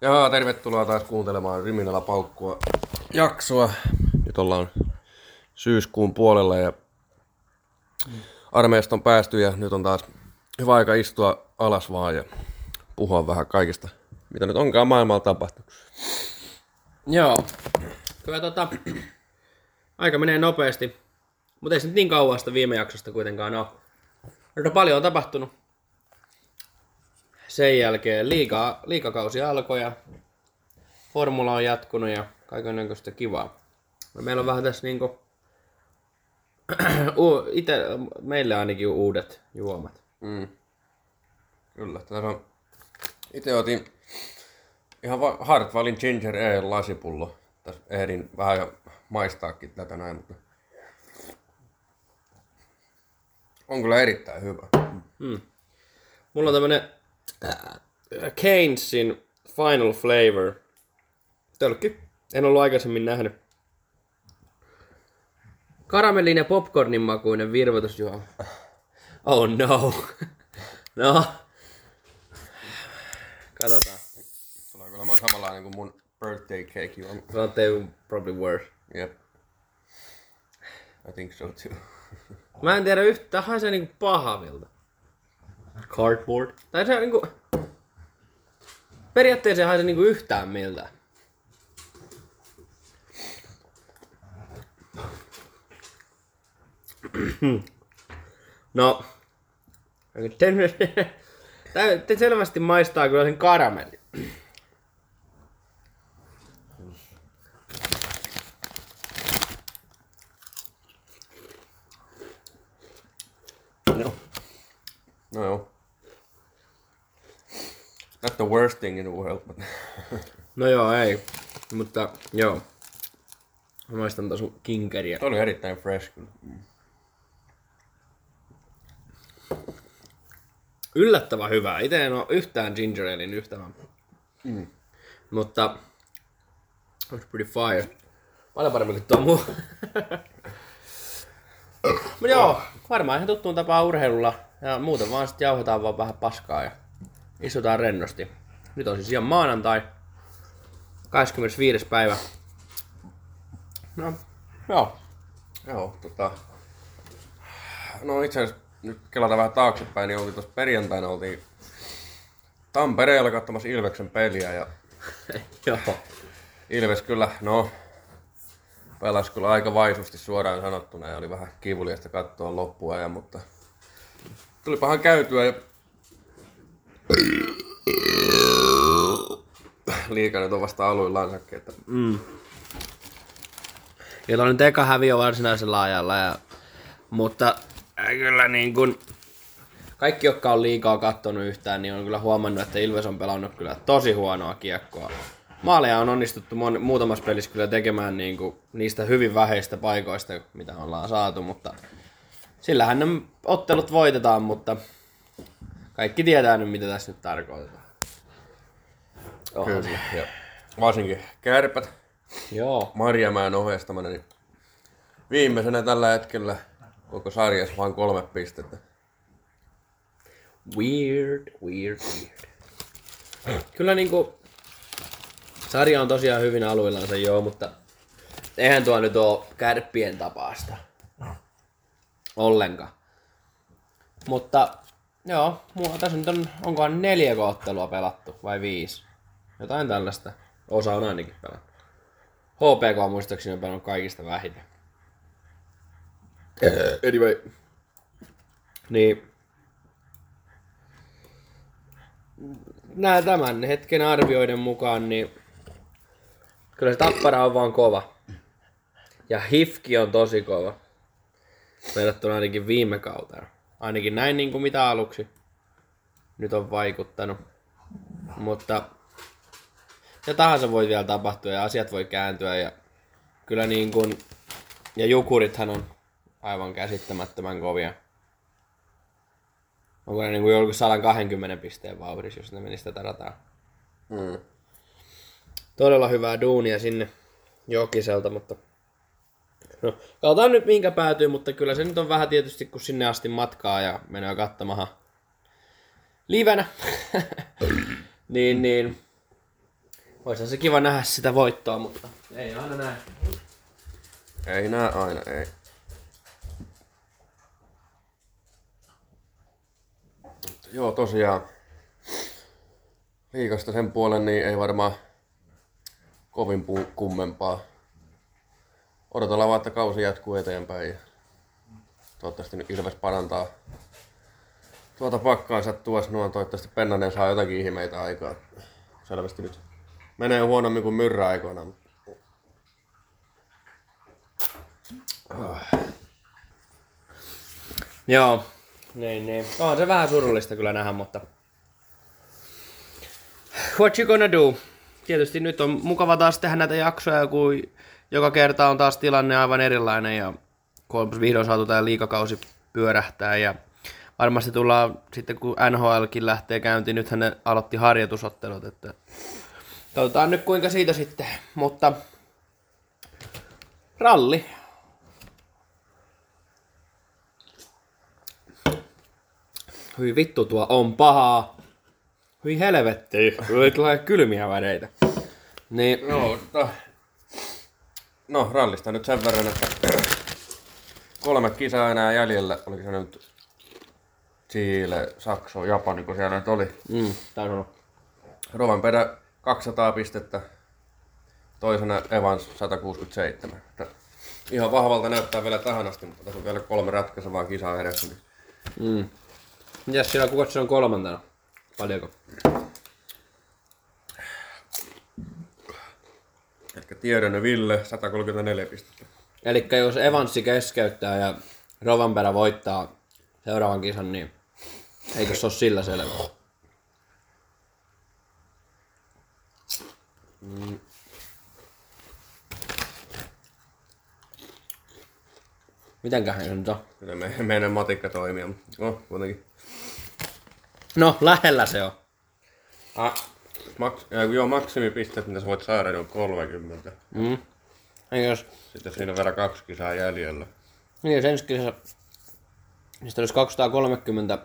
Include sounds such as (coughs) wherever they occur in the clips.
Ja tervetuloa taas kuuntelemaan Riminalla paukkua jaksoa. Nyt ollaan syyskuun puolella ja armeijasta on päästy ja nyt on taas hyvä aika istua alas vaan ja puhua vähän kaikista, mitä nyt onkaan maailmalla tapahtunut. Joo. Kyllä tota, aika menee nopeasti. Mutta ei se nyt niin kauasta viime jaksosta kuitenkaan ole. Paljon on tapahtunut. Sen jälkeen liiga, liikakausi alkoi ja formula on jatkunut ja kaikenlaista kivaa. Ja meillä on vähän tässä niinku, (clears throat) itse, meille ainakin uudet juomat. Mm. Kyllä, tässä on... Itse otin ihan va- Hartwallin Ginger Ale lasipullo. Tässä ehdin vähän jo maistaakin tätä näin, mutta... On kyllä erittäin hyvä. Mulla on tämmönen Keynesin Final Flavor. Tölkki. En ollut aikaisemmin nähnyt. Karamellin ja popcornin makuinen virvoitusjuoma. Oh no. (laughs) no. Katsotaan. Tulee olemaan samanlainen kuin mun birthday cake juoma. Well, they probably were. Yep. I think so too. (laughs) Mä en tiedä yhtään, haisee niinku pahavilta. Cardboard. Tai se niinku... Periaatteessa ei haise niinku yhtään miltä. (clears throat) No. Te (laughs) selvästi maistaa kyllä sen karamelli. (clears throat) No joo. Not the worst thing in the world, but... (laughs) No joo, ei. Mutta joo. Mä maistan taas sun kinkeriä. Toi oli erittäin fresh kyllä. Yllättävän hyvää. Itse en oo yhtään ginger alein ystävän. Mm. Mutta... It's pretty fire. Paljon paremmin kuin tuo muu. (laughs) Mutta joo, varmaan ihan tuttuun tapaan urheilulla. Ja muuten vaan sitten jauhetaan vaan vähän paskaa ja istutaan rennosti. Nyt on siis ihan maanantai. 25. päivä. No, joo. Joo, tota... No itse asiassa nyt kelata vähän taaksepäin, niin oltiin tuossa perjantaina oltiin Tampereella katsomassa Ilveksen peliä ja (laughs) joo. Ilves kyllä, no, pelasi kyllä aika vaisusti suoraan sanottuna ja oli vähän kivuliasta katsoa loppuajan, mutta tulipahan käytyä ja liikaa nyt on vasta aluillansakin, että Ja toi nyt eka häviö varsinaisella ajalla. Ja, mutta äh, kyllä niin kun, kaikki, jotka on liikaa kattonut yhtään, niin on kyllä huomannut, että Ilves on pelannut kyllä tosi huonoa kiekkoa. Maaleja on onnistuttu mon, muutamassa pelissä kyllä tekemään niin kuin, niistä hyvin väheistä paikoista, mitä ollaan saatu, mutta sillähän ne ottelut voitetaan, mutta kaikki tietää nyt, mitä tässä nyt tarkoitetaan. Onhan kyllä. Ja varsinkin kärpät, Joo. Marjamäen ohjeistamana, niin viimeisenä tällä hetkellä koko sarjassa vain kolme pistettä. Weird, weird, weird. Kyllä niinku, sarja on tosiaan hyvin aluillansa joo, mutta eihän tuo nyt oo kärppien tapaasta. Ollenkaan. Mutta joo, mulla tässä nyt on, onkohan neljä ottelua pelattu vai viisi? Jotain tällaista. Osa on ainakin pelannut. HPK muistaakseni on pelannut kaikista vähiten. Anyway. Niin, nää tämän hetken arvioiden mukaan, niin kyllä se tappara on vaan kova. Ja hifki on tosi kova. Verrattuna ainakin viime kauteen. Ainakin näin niin kuin mitä aluksi nyt on vaikuttanut. Mutta ja tahansa voi vielä tapahtua ja asiat voi kääntyä ja kyllä niin kuin, ja jukurithan on aivan käsittämättömän kovia. Onko ne niin kuin joku 120 pisteen vauhdissa, jos ne menisi tätä rataa? Mm. Todella hyvää duunia sinne Jokiselta, mutta no, katsotaan nyt minkä päätyy, mutta kyllä se nyt on vähän tietysti, kun sinne asti matkaa ja menee katsomaan livenä. (laughs) niin, niin Olisi se kiva nähdä sitä voittoa, mutta ei aina näin. Ei nää aina, ei. Joo, tosiaan. Liikasta sen puolen niin ei varmaan kovin pu- kummempaa. Odotellaan vaan, että kausi jatkuu eteenpäin. Ja toivottavasti nyt Ilves parantaa tuota pakkaansa tuossa noin. Toivottavasti Pennanen saa jotakin ihmeitä aikaa. Selvästi nyt menee huonommin kuin myrrä aikoina. mutta Joo. Niin, niin. On se vähän surullista kyllä nähdä, mutta... What you gonna do? Tietysti nyt on mukava taas tehdä näitä jaksoja, kun joka kerta on taas tilanne aivan erilainen ja on vihdoin saatu tämä liikakausi pyörähtää ja varmasti tullaan sitten kun NHLkin lähtee käyntiin, nythän ne aloitti harjoitusottelut, että katsotaan nyt kuinka siitä sitten, mutta ralli, Hyi vittu tuo on pahaa. Hyi helvetti. Tulee kylmiä väreitä. Niin, Joo, no rallista nyt sen verran, että (clears throat) kolme kisaa enää jäljellä. Oliko se nyt Chile, Sakso, Japani, kun siellä nyt oli. mm, tää on Rovanperä 200 pistettä, toisena Evans 167. Että ihan vahvalta näyttää vielä tähän asti, mutta tässä on vielä kolme ratkaisevaa kisaa edessä. Niin mm. Mitäs siellä, kuka se on kolmantena? Paljonko? Eli Tiedonne Ville 134 pistettä. Eli jos Evanssi keskeyttää ja Rovanperä voittaa seuraavan kisan, niin eikö se ole sillä selvä? Mitenköhän se nyt on? Kyllä me, meidän matikka toimia, mutta no, kuitenkin. No, lähellä se on. Ah, maks, äh, joo, maksimipisteet, mitä sä voit saada, niin on 30. Mm. Eikö jos Sitten siinä on vielä kaksi kisaa jäljellä. Niin, jos ensi kisassa niistä olisi 230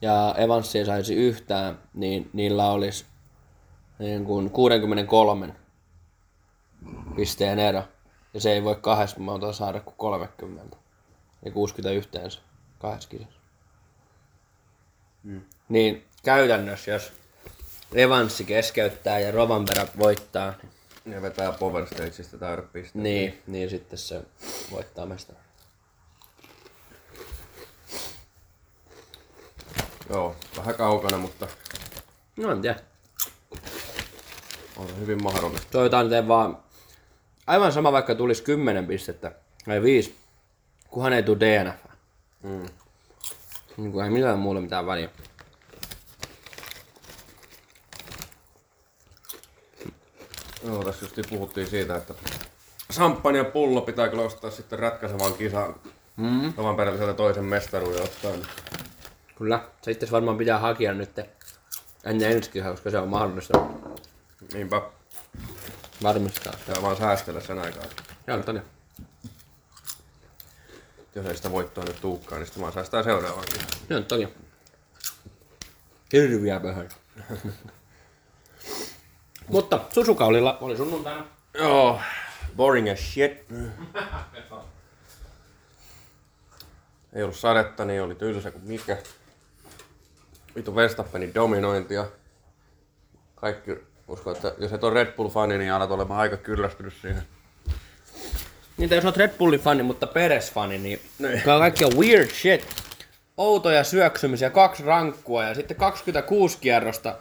ja Evanssi ei saisi yhtään, niin niillä olisi niin kuin 63 pisteen ero. Ja se ei voi kahdessa monta saada kuin 30. Ja 60 yhteensä kahdessa kisassa. Mm. Niin käytännössä, jos Evanssi keskeyttää ja Rovanperä voittaa, Ja vetää Power Stageista täydepisteet. niin, niin sitten se voittaa mestari. Joo, vähän kaukana, mutta No en tiedä. on hyvin mahdollista. Toivotaan nyt ei vaan aivan sama vaikka tulisi 10 pistettä tai 5, kunhan ei tule DNF. Mm. Niin kuin ei millään muulle mitään väliä. Joo, tässä just puhuttiin siitä, että samppan ja pullo pitää kyllä ostaa sitten ratkaisevan kisaan. Mm. Tavan perällä sieltä toisen mestaruuden ottaa. Niin. Kyllä. Se itse varmaan pitää hakea nyt ennen ensi kisaa, koska se on mahdollista Niinpä, varmistaa. pitää vaan säästellä sen aikaa. Joo, toni. Jos ei sitä voittoa nyt tuukkaan, niin sitten vaan säästää seuraavaan. Joo, toki. Hirviä pöhön. (laughs) Mutta Susukaulilla oli sunnuntaina. Joo, boring as shit. (laughs) Ei ollut sadetta, niin oli tylsä kuin mikä. Vitu Verstappenin dominointia. Kaikki uskoo, että jos et ole Red Bull-fani, niin alat olemaan aika kyllästynyt siihen. Niitä jos oot Red Bullin fani, mutta Peres-fani, niin Niin. Tää on weird shit. Outoja syöksymisiä, kaksi rankkua ja sitten 26 kierrosta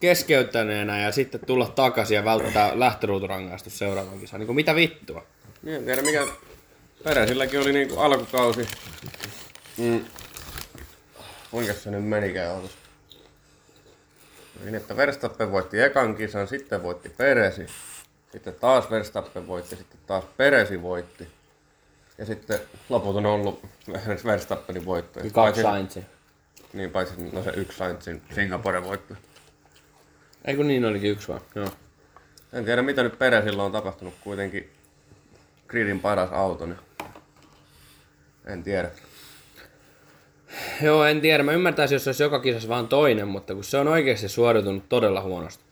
keskeyttäneenä ja sitten tulla takaisin ja välttää lähtöruuturangaistus seuraavan kisaan. Niin kuin mitä vittua? Niin, en tiedä mikä Peresilläkin oli niinku alkukausi. Mm. Kuinka se nyt menikään ollut? Niin, että Verstappen voitti ekan kisan, sitten voitti Peresi. Sitten taas Verstappen voitti, sitten taas Peresi voitti. Ja sitten loput on ollut Verstappenin voitto. Kaksi Paitsi- Saintsia. Niin, paitsi no se yksi Sainzin Singapore voitto. Ei kun niin olikin yksi vaan. Joo. En tiedä mitä nyt Peresillä on tapahtunut kuitenkin gridin paras auto. Niin. En tiedä. Joo, en tiedä. Mä ymmärtäisin, jos se olisi joka kisassa vaan toinen, mutta kun se on oikeasti suoritunut todella huonosti.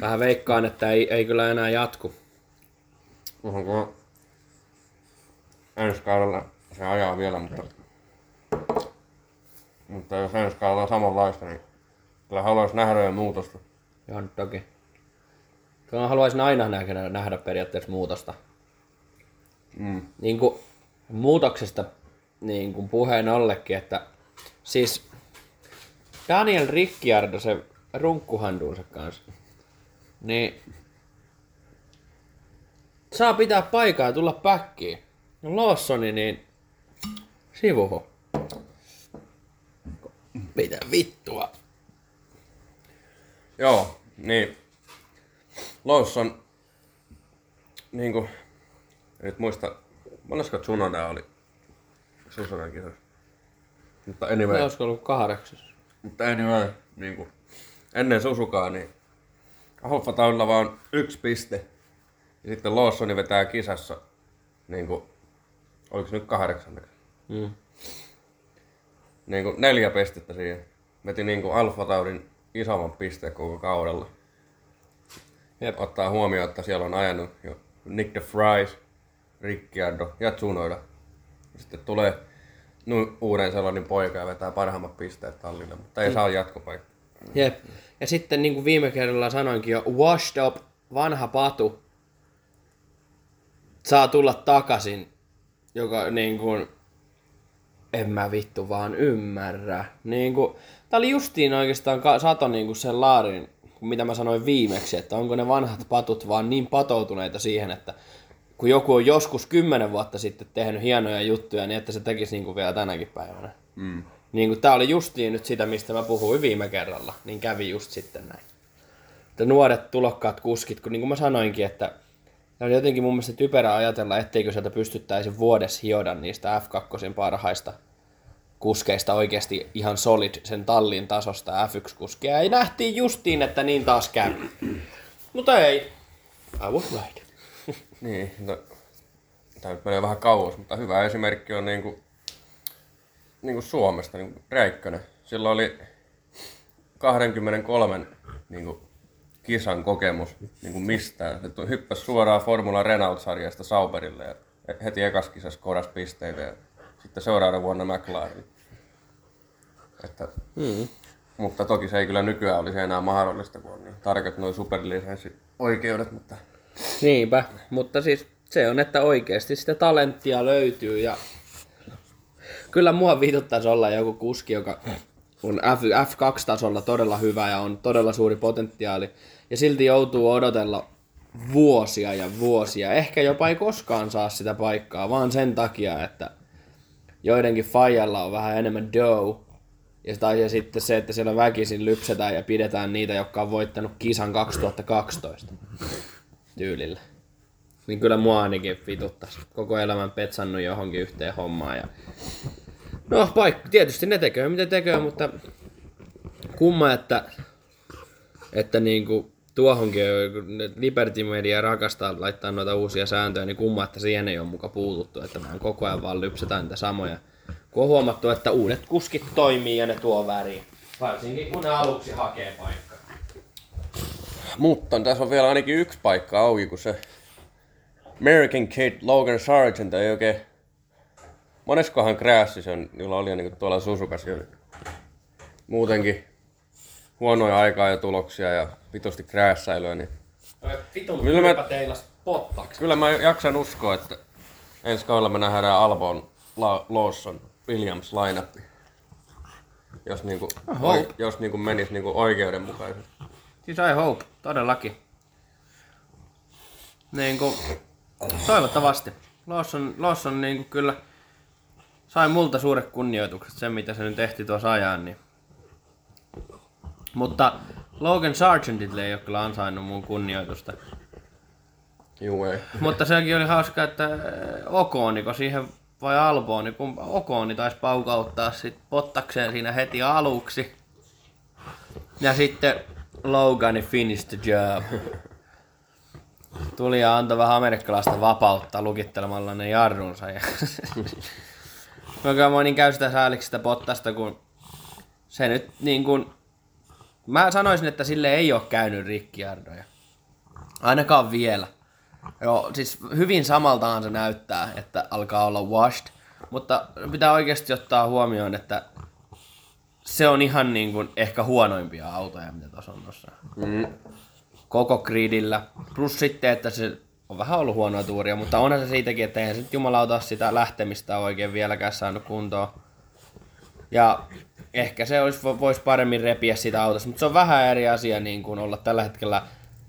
Vähän veikkaan, että ei, ei kyllä enää jatku. Onko ensi kaudella se ajaa vielä, mutta, mutta jos ensi kaudella on samanlaista, niin kyllä haluaisi nähdä jo muutosta. Joo, nyt toki. Kyllä haluaisin aina nähdä, nähdä periaatteessa muutosta. Mm. Niin kuin muutoksesta niin kuin puheen ollekin, että siis Daniel Ricciardo, se runkkuhandunsa kanssa, niin saa pitää paikaa ja tulla päkkiin. No Lawsoni, niin sivuhu. Mitä vittua? Joo, niin. Lawson, niin kuin, nyt muista, monesko Tsunoda oli Susukan kisossa. Mutta anyway, Olisiko ollut kahdeksas? mutta anyway, niin kuin, ennen Susukaa, niin Alfa Taunilla vaan yksi piste. Ja sitten Lawsoni vetää kisassa, niin kuin, oliko se nyt kahdeksanneksi? Mm. Niin kuin neljä pistettä siihen. Veti niin kuin Alfa Taudin isomman pisteen koko kaudella. Jep. ottaa huomioon, että siellä on ajanut jo Nick de Vries, Ricciardo ja Tsunoda. Sitten tulee nu- uuden sellainen poika ja vetää parhaimmat pisteet tallille, mutta ei saa jatkopaikkaa. Jep. Ja sitten niin kuin viime kerralla sanoinkin jo, washed up, vanha patu, saa tulla takaisin, joka niin kuin, en mä vittu vaan ymmärrä. Niin kuin, tää oli justiin oikeastaan sato niin kuin sen laarin, mitä mä sanoin viimeksi, että onko ne vanhat patut vaan niin patoutuneita siihen, että kun joku on joskus kymmenen vuotta sitten tehnyt hienoja juttuja, niin että se tekisi niin kuin vielä tänäkin päivänä. Mm. Niin kuin tää oli justiin nyt sitä, mistä mä puhuin viime kerralla, niin kävi just sitten näin. Että nuoret tulokkaat kuskit, kun niin kuin mä sanoinkin, että tää oli jotenkin mun mielestä typerä ajatella, etteikö sieltä pystyttäisi vuodessa hioda niistä F2 parhaista kuskeista oikeasti ihan solid sen tallin tasosta F1-kuskia. Ja nähtiin justiin, että niin taas kävi. Mutta ei. I was right. (laughs) Niin, no, tämä nyt menee vähän kauas, mutta hyvä esimerkki on niin kuin, niin kuin Suomesta, niin kuin Räikkönen. Sillä oli 23 niin kuin, kisan kokemus niin kuin mistään. Se hyppäsi suoraan Formula Renault-sarjasta Sauberille ja heti ekas kisassa koras pisteitä ja sitten seuraavana vuonna McLaren. Että, Mm. mutta toki se ei kyllä nykyään olisi enää mahdollista, kun on niin tarkat noin superlisenssi-oikeudet, mutta Niinpä, mutta siis se on, että oikeasti sitä talenttia löytyy ja kyllä mua viitottaisi olla joku kuski, joka on F, F2-tasolla todella hyvä ja on todella suuri potentiaali ja silti joutuu odotella vuosia ja vuosia. Ehkä jopa ei koskaan saa sitä paikkaa, vaan sen takia, että joidenkin faijalla on vähän enemmän dough. Ja, tai sitten se, että siellä väkisin lypsetään ja pidetään niitä, jotka on voittanut kisan 2012 tyylillä. Niin kyllä mua ainakin vituttais. Koko elämän petsannut johonkin yhteen hommaan. Ja... No paikka, tietysti ne tekee mitä tekee, mutta kumma, että, että niinku tuohonkin, Liberty Media rakastaa laittaa noita uusia sääntöjä, niin kumma, että siihen ei ole muka puututtu, että vaan koko ajan vaan lypsetään niitä samoja. Kun on huomattu, että uudet kuskit toimii ja ne tuo väriä. Varsinkin kun ne aluksi hakee paikkaa. Mutta tässä on vielä ainakin yksi paikka auki, kun se American Kid Logan Sargent ei oikein... Moneskohan kräässi se on, jolla oli niin tuolla Susukassa jo. Muutenkin huonoja aikaa ja tuloksia ja vitusti kräässäilyä, niin Vitun Kyllä mä- teilas pottaksi. kyllä mä jaksan uskoa, että ensi kaudella me nähdään Albon, La- Lawson, Williams lineup. Jos niinku, Oho. oi, jos niinku menisi niinku oikeudenmukaisesti. Siis I hope, todellakin. Niin kuin, toivottavasti. Lawson, Lawson niin kuin kyllä sai multa suuret kunnioitukset sen, mitä se nyt tehti tuossa ajan. Niin. Mutta Logan Sargentille ei ole kyllä ansainnut mun kunnioitusta. Juu ei. Mutta sekin oli hauska, että Okoni, kun siihen vai Alboon, niin kun Okoni taisi paukauttaa sit pottakseen siinä heti aluksi. Ja sitten Logani finished the job. Tuli ja antoi vähän amerikkalaista vapautta lukittelemalla ne jarrunsa. Ja (laughs) Oikein mä niin käy sitä sääliksi sitä pottasta, kun se nyt niin kuin Mä sanoisin, että sille ei ole käynyt rikkiardoja. Ainakaan vielä. Joo, siis hyvin samaltaan se näyttää, että alkaa olla washed. Mutta pitää oikeasti ottaa huomioon, että se on ihan niin kuin ehkä huonoimpia autoja, mitä tuossa on tuossa. Mm. Koko gridillä. Plus sitten, että se on vähän ollut huonoa tuuria, mutta onhan se siitäkin, että eihän se nyt jumalauta sitä lähtemistä oikein vieläkään saanut kuntoon. Ja ehkä se olisi, voisi paremmin repiä sitä autosta, mutta se on vähän eri asia niin kuin olla tällä hetkellä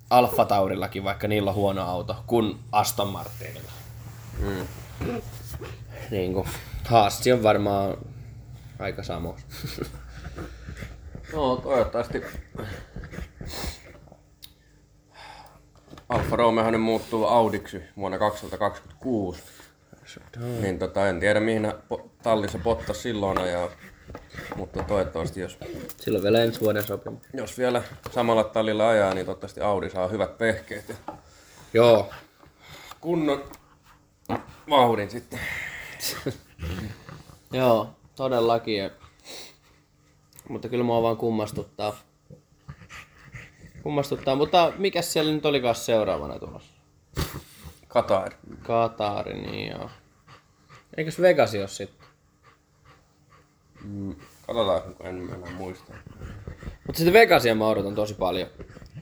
Alfa Taurillakin, vaikka niillä on huono auto, kuin Aston Martinilla. Mm. Niin kuin, Haassi on varmaan aika samoin. No, toivottavasti Alfa Romeohan nyt muuttuu Audiksi vuonna 2026. Niin tota, en tiedä mihin tallissa Bottas silloin ajaa. Mutta toivottavasti jos, Silloin vielä ensi vuoden sopimus. jos vielä samalla tallilla ajaa, niin toivottavasti Audi saa hyvät pehkeet ja Joo. kunnon vauhdin sitten. (laughs) Joo, todellakin. Mutta kyllä mua vaan kummastuttaa. Kummastuttaa, mutta mikä siellä nyt olikaan seuraavana tulossa? Katar. Katari, niin joo. Eikös Vegas ole sitten? Mm. Katsotaan, kun en enää muista. Mutta sitten Vegasia mä odotan tosi paljon.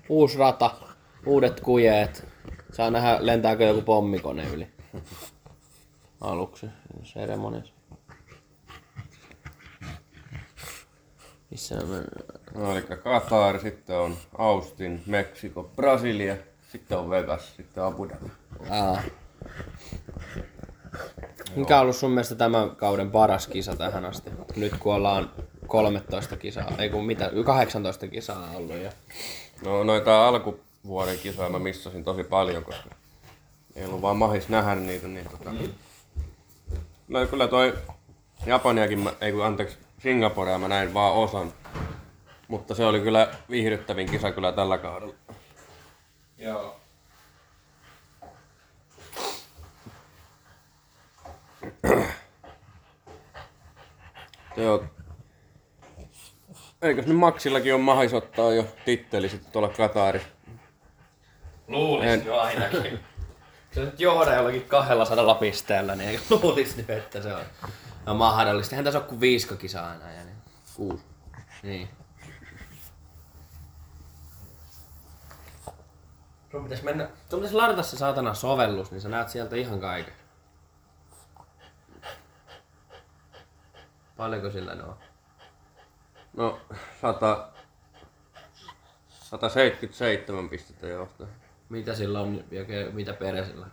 Uusi rata, uudet kujeet. Saa nähdä, lentääkö joku pommikone yli. Aluksi, seremoniassa. Missä mä menen? No, eli Katar, sitten on Austin, Meksiko, Brasilia, sitten on Vegas, sitten Abu Dhabi. Aa. Mikä on ollut sun mielestä tämän kauden paras kisa tähän asti? Nyt kun ollaan 13 kisaa, ei kun mitä, 18 kisaa ollut ja... No noita alkuvuoden kisoja mä missasin tosi paljon, koska ei ollut vaan mahis nähdä niitä. Niin tota... No kyllä toi Japaniakin, mä, ei kun anteeksi, Singaporea mä näin vaan osan. Mutta se oli kyllä viihdyttävin kisa kyllä tällä kaudella. Joo. Joo. Eikös nyt Maxillakin ole mahis ottaa jo titteli sitten tuolla Katarissa? Luulis En. jo ainakin. Se nyt johda jollakin 200 pisteellä, niin eikö luulis nyt, että se on, on mahdollista. Eihän tässä ole kuin viisko kisaa aina. Ja niin. Kuusi. niin. Sun pitäis mennä, sun pitäis ladata se saatana sovellus, niin sä näet sieltä ihan kaiken. Paljonko sillä ne on? No, 100... 177 pistettä johtaa. Mitä sillä on ja mitä Peresillä?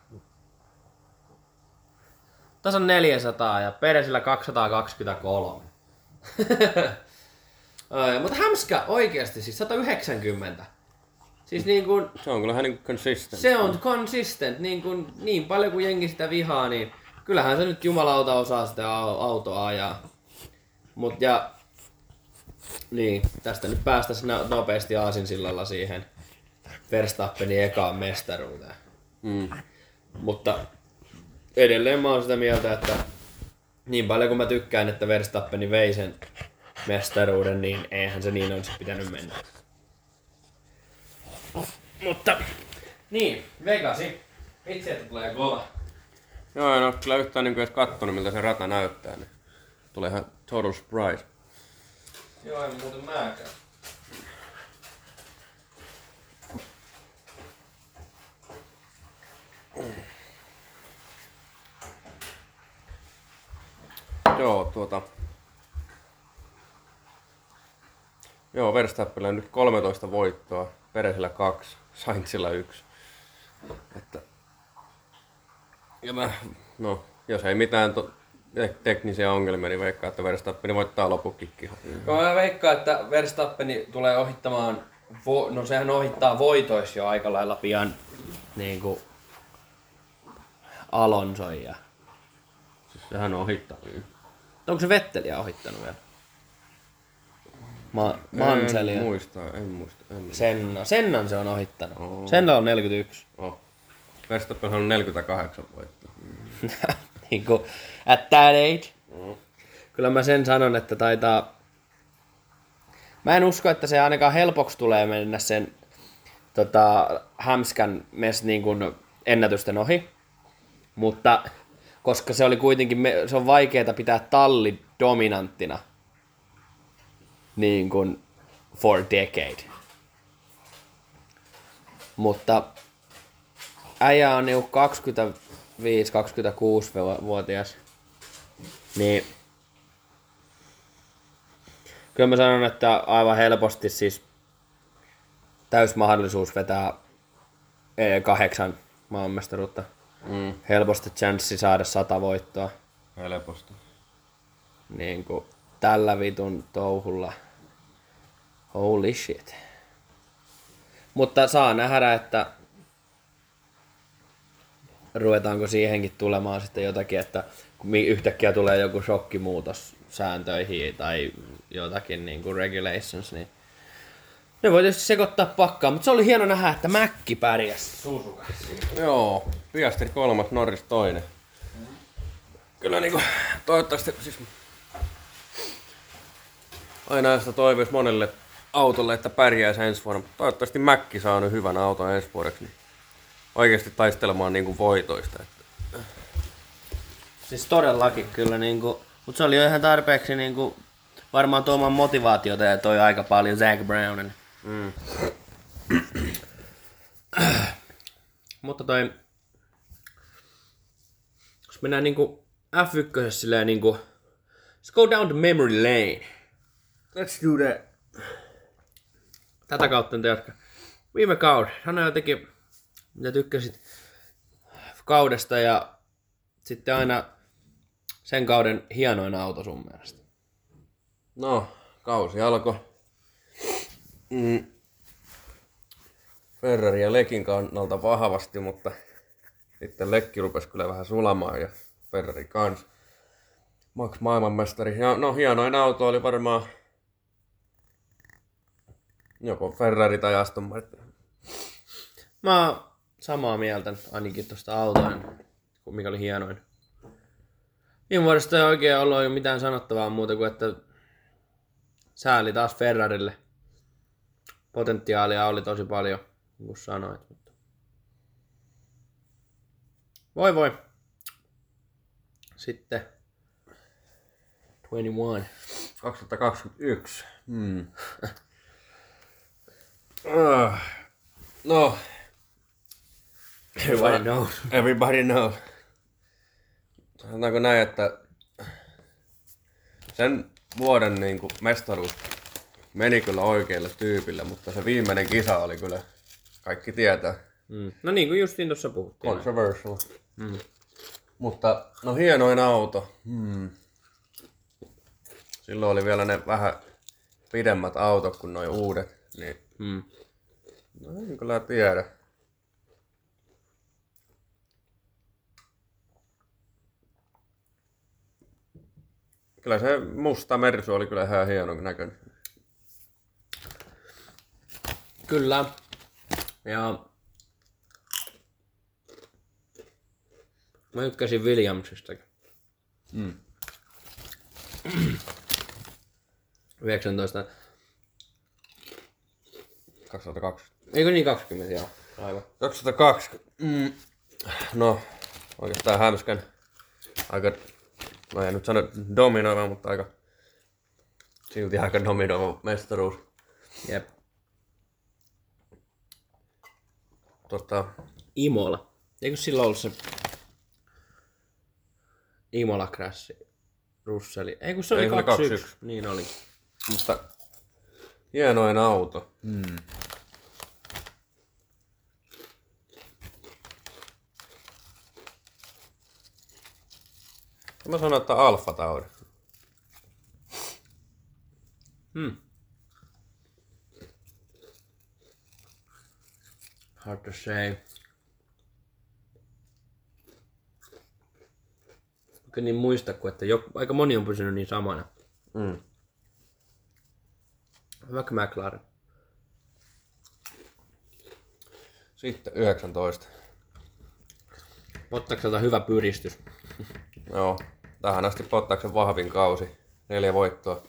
Tässä on 400 ja Peresillä 223. Ai, mutta Hämskä oikeasti siis 190. Siis niin kuin, Se on kyllä niin consistent. se on consistent, niin, kuin, niin paljon kuin jengi sitä vihaa, niin kyllähän se nyt jumalauta osaa sitä au- autoa ajaa. Mut ja, niin, tästä nyt päästäisiin no- nopeasti aasinsillalla siihen Verstappenin ekaan mestaruuteen. Mm. Mutta edelleen mä oon sitä mieltä, että niin paljon kuin mä tykkään, että Verstappeni vei sen mestaruuden, niin eihän se niin olisi pitänyt mennä. Mutta, niin, Vegasi. Itse, että tulee kova. Joo, en ole kyllä yhtään niin edes kattonut, miltä se rata näyttää. Niin tulee ihan total surprise. Joo, en muuten mäkään. Joo, tuota... Joo, Verstappenilla nyt 13 voittoa, Peresillä 2, Sainzilla 1. Että... Ja mä, no, jos ei mitään to, teknisiä ongelmia, niin veikkaa, että Verstappen voittaa lopukkin kisan. Joo, mä veikkaan, että Verstappeni tulee ohittamaan, vo, no sehän ohittaa voitois jo aika lailla pian niin kuin Alonson ja... Siis sehän on ohittaa. Onko se Vetteliä ohittanut vielä? Ma- Manselia. En muista, en muista. En muista. Senna. Sennan se on ohittanut. Oo. Senna on 41. Oh. Verstappen on 48 voittoa. (laughs) niin kuin, at that age. Kyllä mä sen sanon, että taitaa, Mä en usko, että se ainakaan helpoksi tulee mennä sen tota, hämskän mes niin kuin ennätysten ohi. Mutta koska se oli kuitenkin, se on vaikeaa pitää talli dominanttina niin kuin for decade. Mutta äijä on niinku 25-26-vuotias. Niin kyllä mä sanon, että aivan helposti siis täys mahdollisuus vetää eh, kahdeksan maailmanmestaruutta. Mm. Helposti chanssi saada sata voittoa. Helposti. Niin kuin tällä vitun touhulla. Holy shit. Mutta saa nähdä, että ruvetaanko siihenkin tulemaan sitten jotakin, että yhtäkkiä tulee joku shokkimuutos sääntöihin tai jotakin niin kuin regulations, niin ne voi tietysti sekoittaa pakkaa, mutta se oli hieno nähdä, että Mäkki pärjäsi Susukassa. Joo, Piastri kolmas, Norris toinen. Kyllä niinku, toivottavasti siis... Aina sitä toivoisi monelle autolle, että pärjäisi ensi vuonna. mutta Toivottavasti Mäkki saa nyt hyvän auton ensi vuodeksi. Niin oikeasti taistelemaan niinku voitoista. Että Siis todellakin kyllä, niinku, mutta se oli jo ihan tarpeeksi niinku, varmaan tuomaan motivaatiota ja toi aika paljon Zach Brownin. Mm. (clears throat) Mutta toi, jos mennään niinku F1 silleen niinku, let's go down the memory lane. Let's do that. Tätä kautta nyt jatka. Viime kauden, sano jotenkin, mitä tykkäsit kaudesta ja sitten aina sen kauden hienoin auto sun mielestä. No, kausi alkoi. Mm. Ferrari ja Lekin kannalta vahvasti, mutta sitten Lekki rupesi kyllä vähän sulamaan ja Ferrari kans. Max maailmanmestari. Ja, no hienoin auto oli varmaan joko Ferrari tai Aston Martin. Mä samaa mieltä ainakin tuosta autojen, kun mikä oli hienoin. Viime vuodesta ei oikein ollut jo mitään sanottavaa muuta kuin, että sääli taas Ferrarille. Potentiaalia oli tosi paljon, niin kuin sanoit. Mutta... Voi voi. Sitten 21. 2021. Hmm. (laughs) Ah. no, Everybody knows. Everybody knows. Sanotaanko näin, että sen vuoden niin kuin, mestaruus meni kyllä oikealle tyypille, mutta se viimeinen kisa oli kyllä, kaikki tietää, Mm. No niin kuin justiin tuossa puhuttiin. controversial. Mm. Mutta no hienoin auto. Hmm. Silloin oli vielä ne vähän pidemmät autot kuin noin uudet, niin Mm. no en kyllä tiedä. Kyllä se musta Mersu oli kyllä ihan hieno näköinen. Kyllä. Ja mä tykkäsin Williamsista. Mm. 19. 2020. Eikö niin 20, joo. Aivan. 2020. Mm. No, oikeastaan hämskän aika, no en nyt sano dominoiva, mutta aika silti aika dominoiva mestaruus. Jep. Tota, Imola. Eikö silloin ollut se Imola Crassi? Russelli. Ei kun se oli Ei, se oli 21. 21. Niin oli. mutta hienoin auto. Mm. Mä sanon, että Alfa Tauri. Hmm. Hard to say. Kyllä niin muista, kun että jo, aika moni on pysynyt niin samana. Mm. Vaikka McLaren. Sitten 19. Bottakselta hyvä pyristys. Joo, tähän asti Pottaksen vahvin kausi. Neljä voittoa.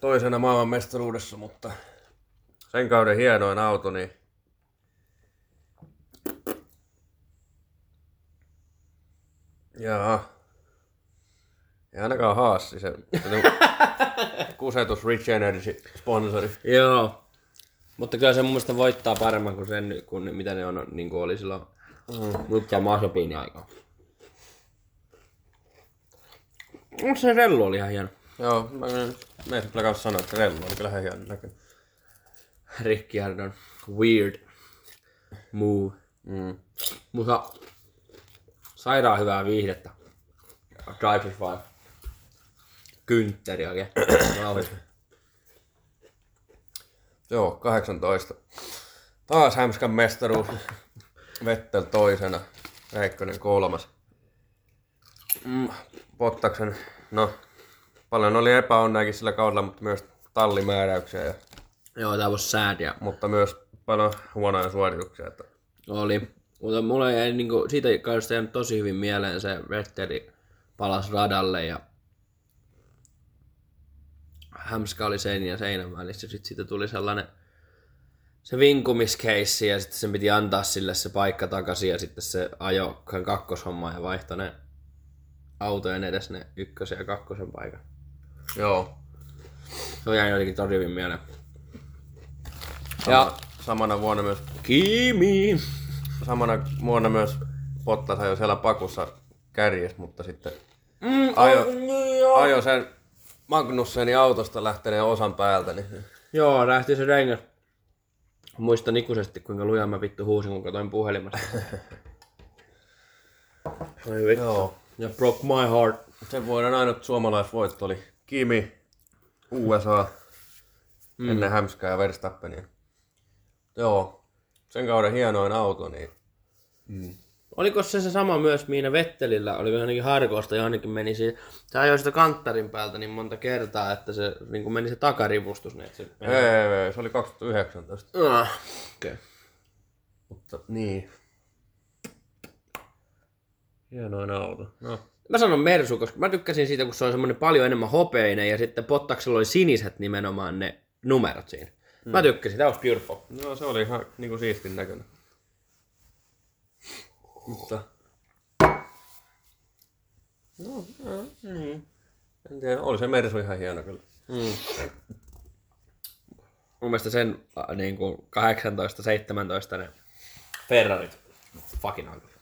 toisena maailmanmestaruudessa, mutta sen kauden hienoin auto, niin Jaa. Ei ainakaan haassi se, se (laughs) kusetus Rich Energy sponsori. Joo. Mutta kyllä se mun mielestä voittaa paremmin kuin sen, kuin mitä ne on, niin kuin oli silloin mm. Mutta Masopiinin aikaa. Mutta se rellu oli ihan hieno. Joo, mä meidän kyllä kanssa sanoa, että rellu oli kyllä ihan hieno näköinen. Ricciardon weird move. Mm. Mutta sairaan hyvää viihdettä. Drive is fine. Kyntteri (coughs) oikein. Joo, 18. Taas Hämskän mestaruus. Vettel toisena, Räikkönen kolmas. Mm, Pottaksen, no, paljon oli epäonneakin sillä kaudella, mutta myös tallimääräyksiä, ja, Joo, tää was sad ja mutta myös paljon huonoja suorituksia. Että, oli. Mutta mulle jäi niinku, siitä kaudesta jäänyt tosi hyvin mieleen se Vetteli palas radalle ja Hämskä oli seinän ja seinän välissä. Sitten siitä tuli sellainen se vinkumiskeissi ja sitten sen piti antaa sille se paikka takaisin ja sitten se ajo kakkoshomma ja vaihtoi ne autojen edes ne ykkösen ja kakkosen paikan. joo, Se jäi jotenkin tosi hyvin mieleen. ja samana vuonna myös, Kimi! samana vuonna myös Bottas ajoi siellä pakussa kärjes, mutta sitten Mm, Ajo. joo. ajoi sen Magnussenin autosta lähteneen osan päältä, niin Joo, lähti se rengä. Muistan ikuisesti, kuinka lujaa mä vittu huusin, kun katsoin puhelimesta. (laughs) Ai vittu. joo. Ja broke my heart. Sen vuoden ainut suomalaisvoitto oli Kimi, USA, mm. ennen Hämskää ja Verstappenia. Joo, sen kauden hienoin auto, niin Oliko se se sama myös Miina Vettelillä? Oliko ainakin Harkosta johonkin meni siihen. Se ajoi sitä kanttarin päältä niin monta kertaa, että se niin kuin meni se takarivustus. Niin että se... ei, ei, se oli 2019. Ah, okay. Mutta niin. Hienoin auto. No, Mä sanon Mersu, koska mä tykkäsin siitä, kun se on semmoinen paljon enemmän hopeinen ja sitten Pottaksella oli siniset nimenomaan ne numerot siinä. Mä tykkäsin, that was beautiful. no se oli ihan niinku siistin näköinen. Mutta... No, mm. En tiedä, oli se Mersu ihan hieno kyllä. Mm. Mun mielestä sen niin kuin 18-17 ne Ferrarit fucking ugly.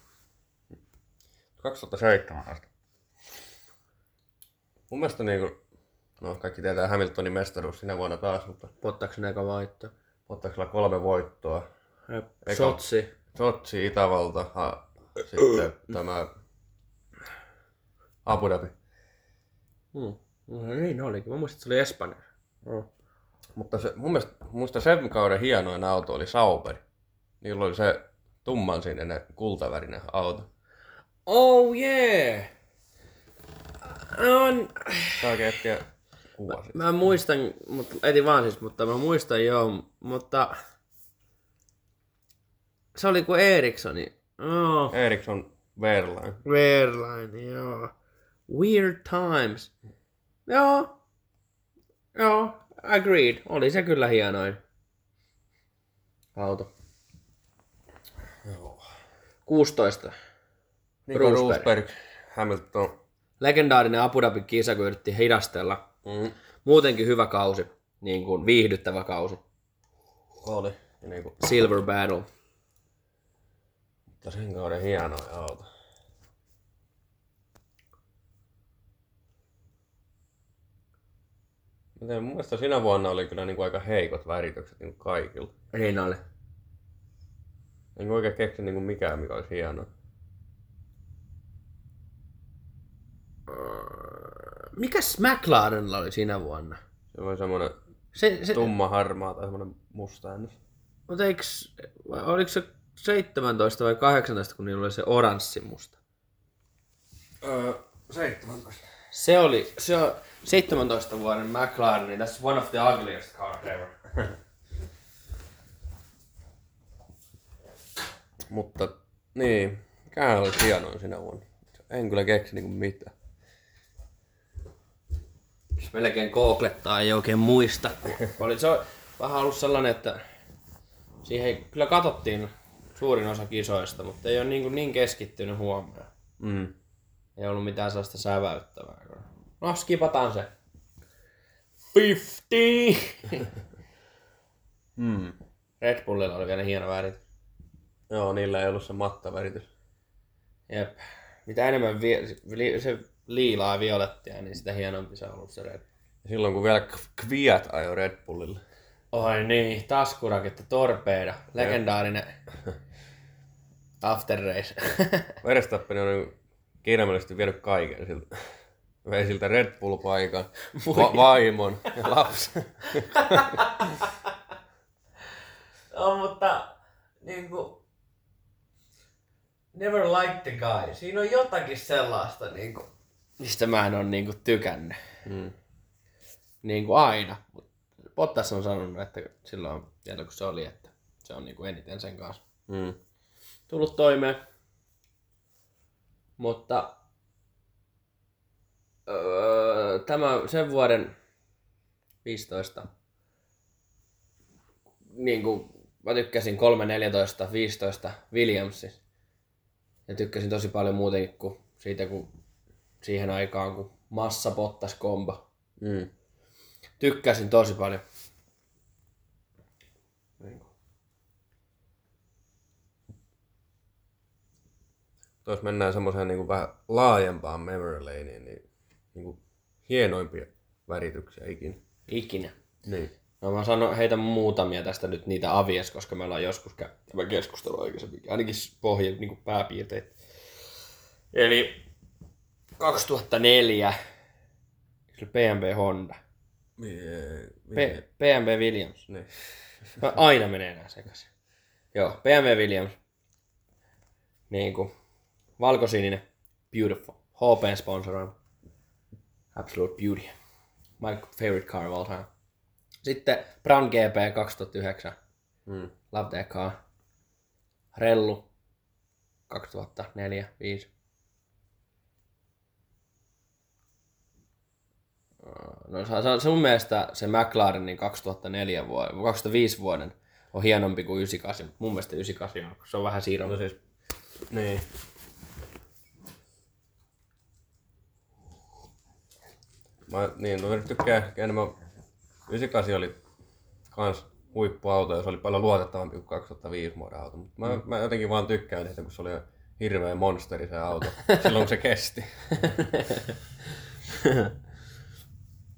2017. Mun mielestä niinku, no kaikki tietää Hamiltonin mestaruus sinä vuonna taas, mutta Pottaksen eka voitto. Pottaksella kolme voittoa. Eka. Sotsi. Sotsi, Itävalta, ha, sitten tämä Abu Dhabi. Mm. No, niin olikin. Mä muistin, että se oli Espanja. Oh. Mutta se, mun mielestä, mielestä sen kauden hienoin auto oli Sauber. Niillä oli se tumman sininen kultavärinen auto. Oh yeah! On... Tää oikein etsiä kuva siitä. Mä muistan, mutta etin vaan siis, mutta mä muistan joo, mutta se oli kuin Erikssoni. Oh, Ericsson Verline. Weirline, joo. Weird times. Joo. Joo, agreed. Oli se kyllä hienoin auto. Joo. 16. Nico Rosberg. Rosberg, Hamilton. Legendaarinen Abu Dhabin kisa, kun yritti hidastella. Mm. Muutenkin hyvä kausi. Niin kuin viihdyttävä kausi. Oli. Ja niinku, Silver Battle. mutta sen kauden hienoin auto. Miten mun mielestä sinä vuonna oli kyllä niinku aika heikot väritykset niinku kaikilla. Niin oli. En oikein keksi niinku mikään, mikä olisi hieno. Mikäs McLarenilla oli siinä vuonna? Se oli semmonen Se, se, tumma harmaa tai semmonen musta äännös. mutta eiks, vai oliko se 17 vai 18, kun niillä oli se oranssi musta? Öö, 17. Se oli, se on 17 vuoden McLaren, niin that's one of the ugliest cars ever. (laughs) Mutta niin, mikähän oli hienoin sinä vuonna. En kyllä keksi niinku mitään. Melkein googlettaa, ei oikein muista. Oli se vähän ollut sellainen, että siihen kyllä katsottiin suurin osa kisoista, mutta ei ole niin, niin keskittynyt huomioon. Mm. Ei ollut mitään sellaista säväyttävää. No, skipataan se. 50! (laughs) Mm. Red Bullilla oli vielä hieno värit. Joo, niillä ei ollut se mattaväritys. Jep. Mitä enemmän vi- li- se liilaa ja violettia, niin sitä hienompi se on ollut se Red Bull. Silloin kun vielä Kviat ajoi Red Bullille. Oi niin, taskuraketta, torpeeda, legendaarinen after race. (laughs) Verstappen on kirjaimellisesti vienyt kaiken siltä. Vei siltä Red Bull-paikan, va- vaimon ja lapsen. (laughs) no, mutta niinku... Never liked the guy. Siinä on jotakin sellaista, niinku, mistä mä en ole niinku tykännyt. Mm. Niinku aina. Mut Bottas on sanonut, että silloin vielä kun se oli, että se on niinku eniten sen kanssa Mm. tullut toimeen. Mutta öö, tämä sen vuoden 15 niin kuin mä tykkäsin 3, 14, 15 Williamsin. Ja tykkäsin tosi paljon muutenkin kuin siitä, kun siihen aikaan, kun massa pottas kombo. Mm. Tykkäsin tosi paljon. Jos mennään semmoiseen niin vähän laajempaan memory laneen, niin, niin kuin hienoimpia värityksiä ikinä. Ikinä. Niin. No mä sanon, heitän muutamia tästä nyt niitä avies, koska me ollaan joskus käyty tämä keskustelu aikaisemmin. Ainakin pohja, niin kuin pääpiirteet. Eli 2004 se BMW Honda. P- BMW Williams. Niin. Mä aina menee enää sekaisin. Joo, BMW Williams. Niin kuin valkosininen. Beautiful. HP sponsoroima. Absolute beauty. My favorite car of all time. Sitten Brown GP 2009. Mm. Love that car. Rellu 2004 No se, se, se mun mielestä se McLarenin 2004 vuoden, 2005 vuoden on hienompi kuin 98. Mun mielestä 98 on, se on vähän siirron. No siis, niin. Mä, niin, no tykkään enemmän. 98 oli kans huippuauto ja se oli paljon luotettavampi kuin 2005 vuoden auto. Mutta mä, mä, jotenkin vaan tykkään siitä, kun se oli hirveä monsteri se auto. (laughs) Silloin kun se kesti. (laughs)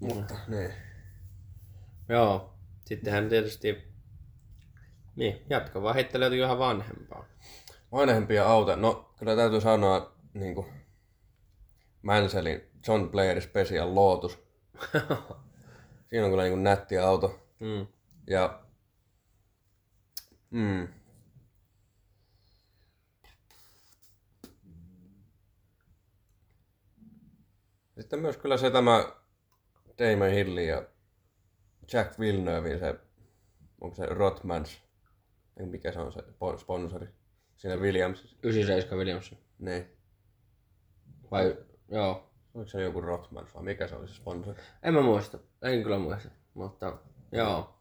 Mutta niin. Joo. Sittenhän tietysti... Niin, jatka vaan heittelee jotakin vähän vanhempaa. Vanhempia autoja. No, kyllä täytyy sanoa niin kuin Manselin John Blair Special Lotus. (laughs) Siinä on kyllä niin kuin nätti auto. mm. Ja... Mm. Sitten myös kyllä se tämä Damon Hill ja Jack Villeneuve, se, onko se Rothmans, Ei, mikä se on se po- sponsori siinä Williamsissa. 97 Williams. Niin. Vai, joo. Oliko se joku Rothmans vai mikä se oli se sponsori? En mä muista. En kyllä muista. Mutta joo.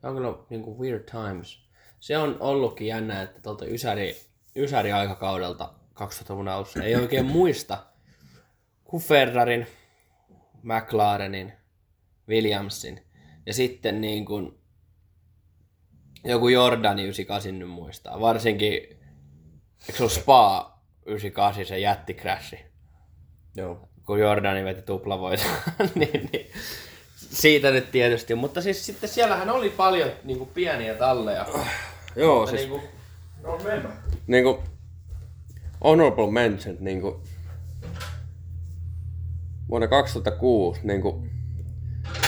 Se on kyllä niin kuin weird times. Se on ollutkin jännä, että tuolta Ysäri, Ysäri aikakaudelta 2000-luvun alussa ei oikein muista kuin Ferrarin, McLarenin, Williamsin ja sitten niin kuin joku Jordani 98 nyt muistaa. Varsinkin, eikö se ollut Spa 98 se jättikrassi? Joo. kun Jordani veti tuplavoiton, (laughs) niin, niin, siitä nyt tietysti. Mutta siis sitten siellähän oli paljon niin kuin pieniä talleja. Joo, Mutta siis niin kuin, no mennä. niinku honorable mention niinku vuonna 2006 niinku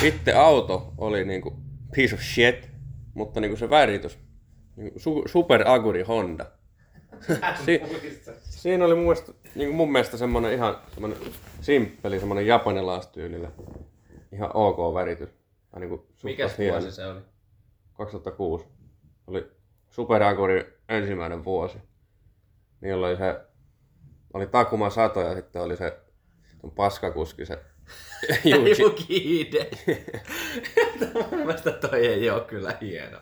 itse auto oli niinku piece of shit, mutta niinku se väritys niinku su- super aguri Honda. (laughs) Si- siinä oli mun mielestä, niinku mun mielestä semmonen ihan semmonen simppeli, semmonen japanilaistyylillä. Ihan ok väritys. Tai niinku Mikä suht hieno. vuosi se oli? 2006. Oli Super Aguri ensimmäinen vuosi. Niin oli se, oli Takuma Sato ja sitten oli se ton paskakuski, se (laughs) Juki. Juki Mun mielestä (laughs) toi ei oo kyllä hieno.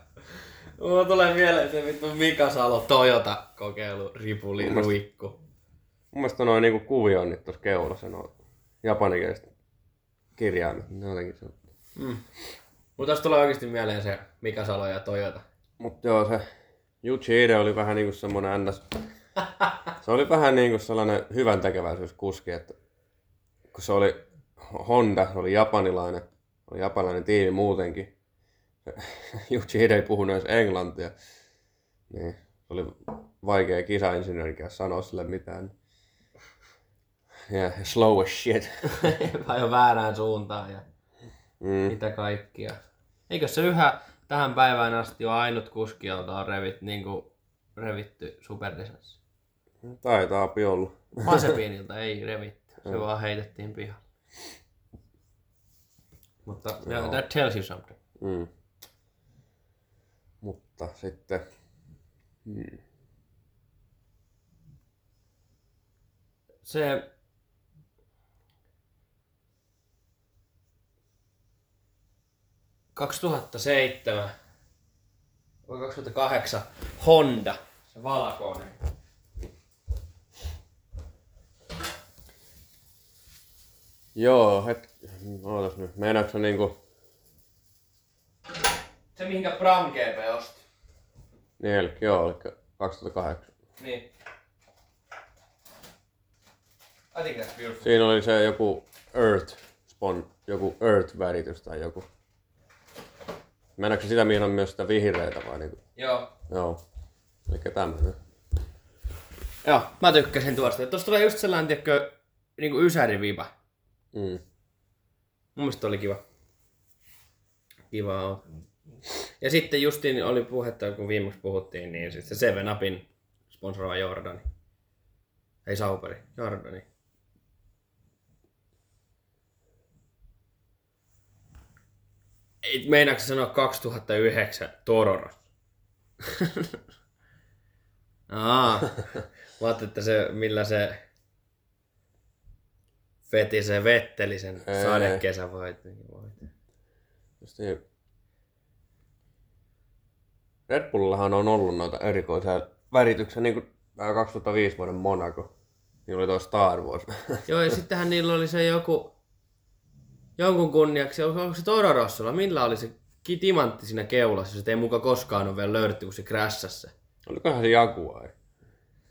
Mulla tulee mieleen se vittu Mika Salo Toyota kokeilu ripuli ruikku. Mun mielestä noin niinku kuvioinnit tuossa keulassa, no japanikieliset kirjaimet, ne jotenkin se. Mm. Mutta tässä tulee oikeasti mieleen se Mika Salo ja Toyota. Mut joo, se Yuji Ide oli vähän niinku semmonen ns... (laughs) Se oli vähän niinku sellainen hyvän tekeväisyyskuski, että kun se oli Honda, se oli japanilainen, oli japanilainen tiimi muutenkin. Se (laughs) Yuji Ide ei puhunut edes englantia. Niin, se oli vaikea kisainsinöörikä sanoa sille mitään. Ja yeah, slow as shit. (laughs) Vai jo väärään suuntaan ja Mm. mitä kaikkia. Eikö se yhä tähän päivään asti ole ainut kuski, jolta on revit, niin kuin, revitty superlisensi? Taitaa ollut. Mazepinilta ei revitty, se vaan heitettiin pihalle. Mutta yeah, that tells you something. Mm. Mutta sitten... Hmm. Se... ...2007 vai 2008 Honda, se valkoinen. Joo, hetki. Ootas nyt. Meinaatko sä niinku... Se mihinkä Bram GP osti. Niin, eli joo, eli 2008. Niin. I think that's beautiful. Siinä oli se joku Earth spon, joku Earth-väritys tai joku. Meinaatko sä sitä mihin on myös sitä vihreitä vai niinku? Joo. Joo. Eli tämmönen. Joo, mä tykkäsin tuosta. Tuosta tulee just sellainen, tiedätkö, niinku ysäriviba. Mm. Mun mielestä oli kiva. Kiva on. Ja sitten justiin oli puhetta, kun viimeksi puhuttiin, niin siis se Seven Upin sponsoroiva Jordani. Ei Sauperi, Jordani. Ei, meinaatko sanoa 2009 Tororos? (laughs) Aa, mä ajattelin, että se, millä se veti se vetteli sen Ei. sadekesä voitti. Just niin. Red Bullillahan on ollut noita erikoisia värityksiä, niin kuin 2005 vuoden Monaco. Niin oli tuo Star Wars. (laughs) Joo, ja sittenhän niillä oli se joku, jonkun kunniaksi, onko se Tororossolla, millä oli se timantti siinä keulassa, se ei muka koskaan ole vielä löydetty, kun se crashassa. Olikohan se Jaguar?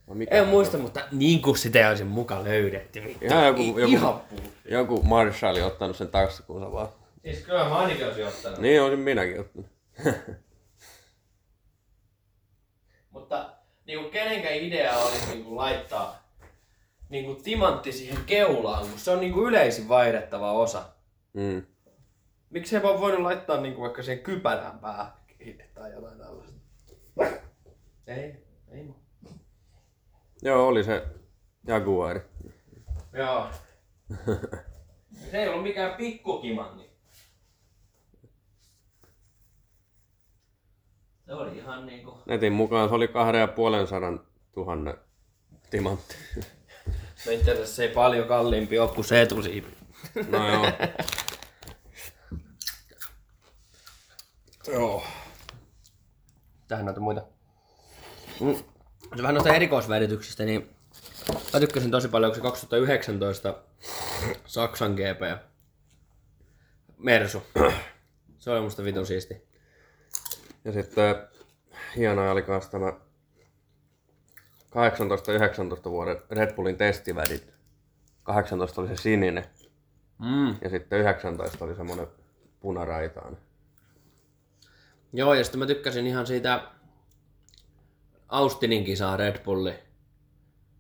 Vai mikä En muista, mutta niin kuin sitä ei olisi muka löydetty. vittu. Ihan joku, joku, Ihan joku Marshalli ottanut sen taskuunsa vaan. Siis kyllä mä ainakin olisin ottanut. Niin olisin minäkin ottanut. (laughs) Mutta niin kuin kenenkään idea oli niin kuin laittaa niin kuin timantti siihen keulaan, kun se on niin kuin yleisin vaihdettava osa. Mm. Miksi ei vaan voinut laittaa niin kuin vaikka siihen kypärän päähän tai jotain tällaista? Ei, ei mu. Joo, oli se Jaguari. Joo. (laughs) Se ei ollut mikään pikkukimanni. Se oli ihan niinku... Netin mukaan se oli kahden ja puolen sadan tuhannen timantti. No itse asiassa se ei paljon kalliimpi ole kuin se etusiipi. No joo. joo. Tähän noita muita. Mm. Vähän noista erikoisvärityksistä, niin mä tykkäsin tosi paljon, kun se 2019 Saksan GP Mersu. Se oli musta vitun siisti. Ja sitten hienoja oli myös tämä 18-19 vuoden Red Bullin testivärit. 18 oli se sininen Mm. ja sitten 19 oli semmoinen punaraitaan. Joo, ja sitten mä tykkäsin ihan siitä Austinin kisaa Red Bulli.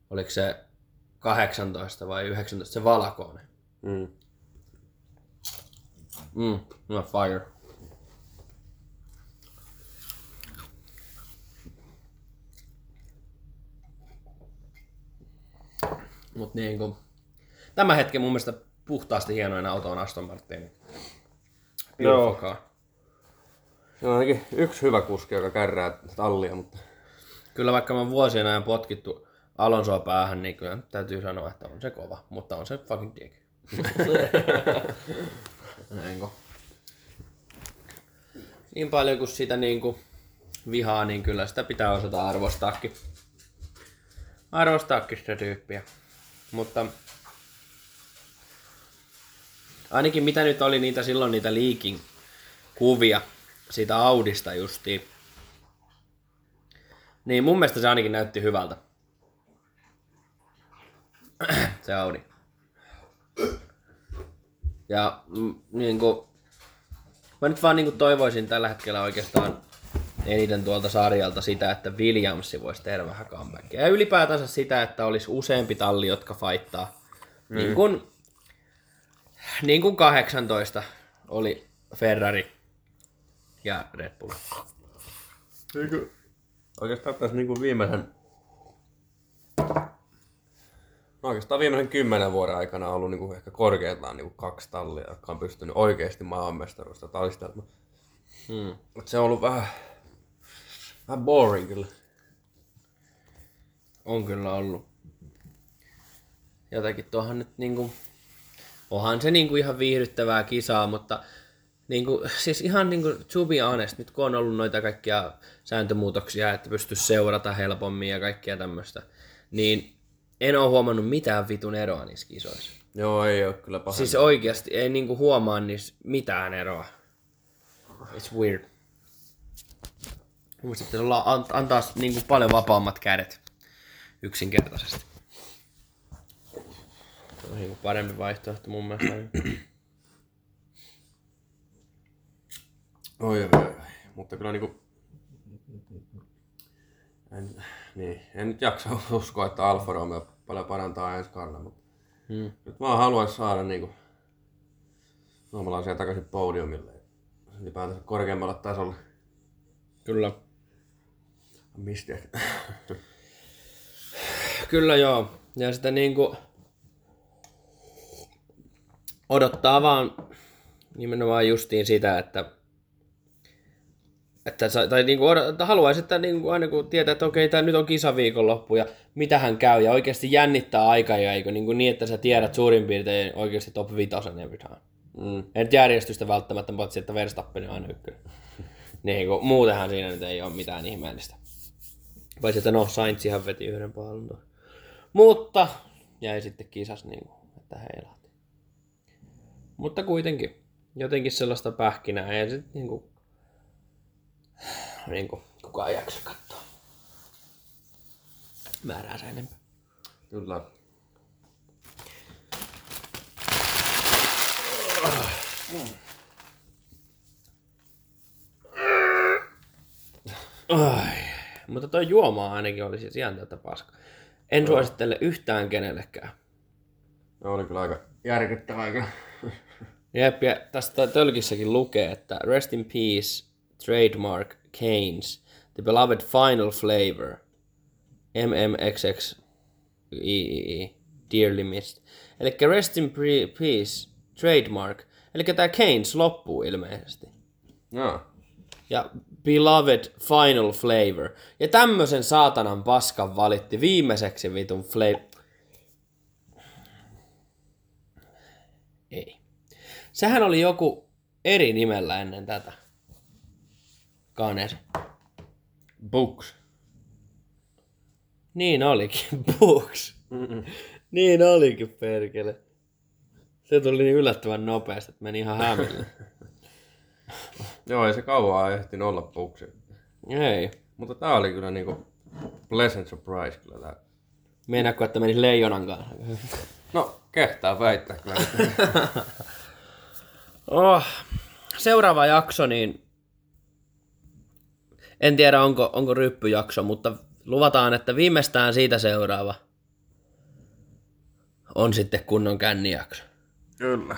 Oliko se 18 vai 19, se valkoinen. Mm. Mm, no fire. Mut niinku, tämä hetki mun mielestä puhtaasti hienoin auto on Aston Martin. Joo. On ainakin yksi hyvä kuski, joka kärrää tallia, mutta Kyllä vaikka mä vuosien ajan potkittu Alonsoa päähän, niin kyllä täytyy sanoa, että on se kova, mutta on se fucking dick. (laughs) Näinkö? Niin paljon kuin sitä niinku vihaa, niin kyllä sitä pitää osata arvostaakin. Arvostaakin sitä tyyppiä. Mutta ainakin mitä nyt oli niitä silloin niitä liikin kuvia siitä Audista justiin. Niin mun mielestä se ainakin näytti hyvältä. (clears throat) se Audi. Ja mm, niin kuin, mä nyt vaan niin kuin toivoisin tällä hetkellä oikeastaan eniten tuolta sarjalta sitä, että Williamsi voisi tehdä vähän comebackia. Ja ylipäätänsä sitä, että olisi useampi talli, jotka fightaa. Mm. Niin kuin, niin kuin 18 oli Ferrari ja Red Bull. Eikö? Oikeastaan tässä niinku viimeisen... No oikeastaan viimeisen kymmenen vuoden aikana on ollut niinku ehkä korkeintaan niinku kaksi tallia, jotka on pystynyt oikeasti maailmanmestaruudesta taistelemaan. Hmm. Se on ollut vähän, vähän boring kyllä. On kyllä ollut. Jotenkin tuohon nyt niinku... Onhan se niinku ihan viihdyttävää kisaa, mutta niinku, siis ihan niinku to be honest, nyt kun on ollut noita kaikkia sääntömuutoksia, että pystyy seurata helpommin ja kaikkia tämmöistä, niin en ole huomannut mitään vitun eroa niissä kisoissa. Joo, ei ole kyllä paha. Siis oikeasti ei niinku huomaa niissä mitään eroa. It's weird. Mun sitten olla antaa niinku paljon vapaammat kädet yksinkertaisesti. Se on niinku parempi vaihtoehto mun mielestä. Oi, oi, oi. Mutta kyllä niinku... En, niin, en nyt jaksa (laughs) uskoa, että Alfa Romeo paljon parantaa ensi kaudella, mutta Hmm. nyt vaan haluaisin saada niinku suomalaisia takaisin podiumille. Ylipäätänsä korkeammalle tasolle. Kyllä. Mistä? (laughs) Kyllä joo. Ja sitä niinku odottaa vaan nimenomaan justiin sitä, että että, tai niinku odot, että haluaisi, että niinku aina kun tietää, että okei, tämä nyt on kisaviikonloppu ja mitä hän käy ja oikeasti jännittää aika ja eikö niinku niin, että sä tiedät suurin piirtein oikeasti top 5 every time. Mm. Nyt järjestystä välttämättä, paitsi että Verstappen on aina ykkönen. (laughs) Niin kun, muutenhan siinä nyt ei ole mitään ihmeellistä. Paitsi että no, Sainzihan veti yhden pallon. Mutta jäi sitten kisas niin kuin, että heilahti. Mutta kuitenkin, jotenkin sellaista pähkinää ei sitten niin kuin, niin kuin, kukaan jaksa katsoa. Määrää sen enempää. Kyllä. Ai. Mutta toi juoma ainakin oli siis ihan tätä paska. En suosittele yhtään kenellekään. Ne oli kyllä aika järkyttävää. (laughs) Jep, ja tästä tölkissäkin lukee, että Rest in Peace, Trademark, Keynes, The Beloved Final Flavor, MMXX, III, Dearly Missed. Eli Rest in Peace, Trademark, eli tämä Keynes loppuu ilmeisesti. Joo. Ja Beloved Final Flavor. Ja tämmöisen saatanan paskan valitti viimeiseksi vitun flavor. Ei. Sehän oli joku eri nimellä ennen tätä. Kanes. Books. Niin olikin. (laughs) Books. Niin olikin, perkele. Se tuli niin yllättävän nopeasti, että meni ihan hämille. (laughs) Joo, ei se kauaa ehtinyt olla Booksi. Ei. Mutta tää oli kyllä niinku pleasant surprise kyllä tää. Meinaatko, että menisi leijonan kanssa? (laughs) No, kehtaa väittää kyllä. Oh. Seuraava jakso, niin en tiedä onko, onko ryppyjakso, mutta luvataan, että viimeistään siitä seuraava on sitten kunnon kännijakso. kyllä.